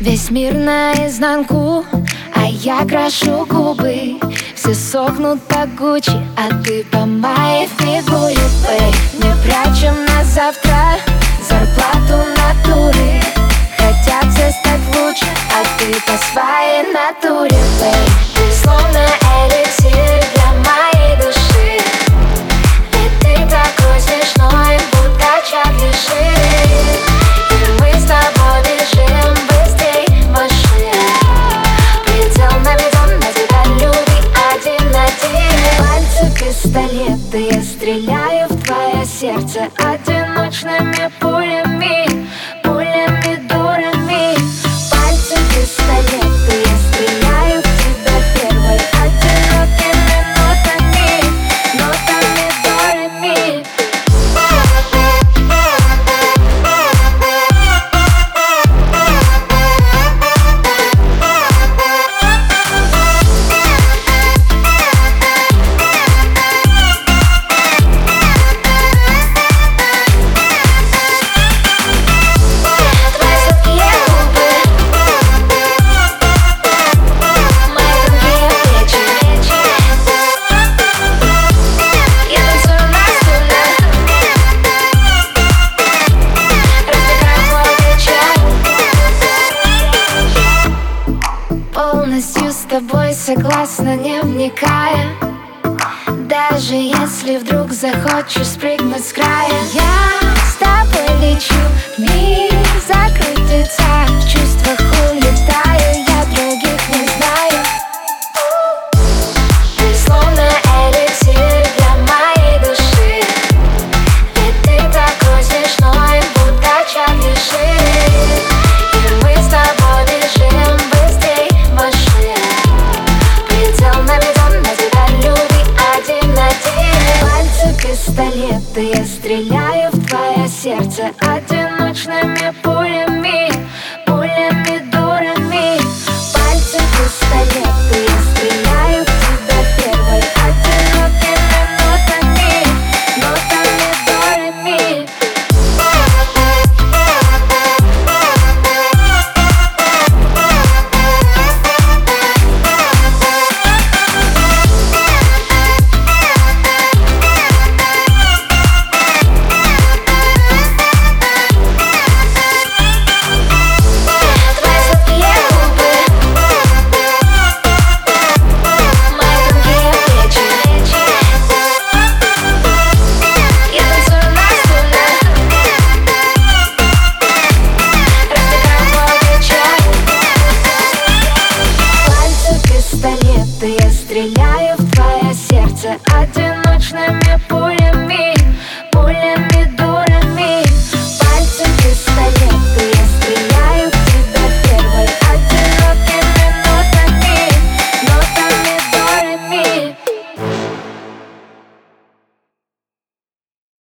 Весь мир наизнанку, а я крашу губы. Все сохнут по Гуччи, а ты по моей фигуре Эй, Не прячем на завтра зарплату натуры. Хотят все стать лучше, а ты по своей натуре Эй, Словно эликсир. пистолета Я стреляю в твое сердце одиночными пулями Согласна, не вникая. Даже если вдруг захочешь спрыгнуть с края. Я я стреляю в твое сердце одиночными пулями сердце одиночными пулями.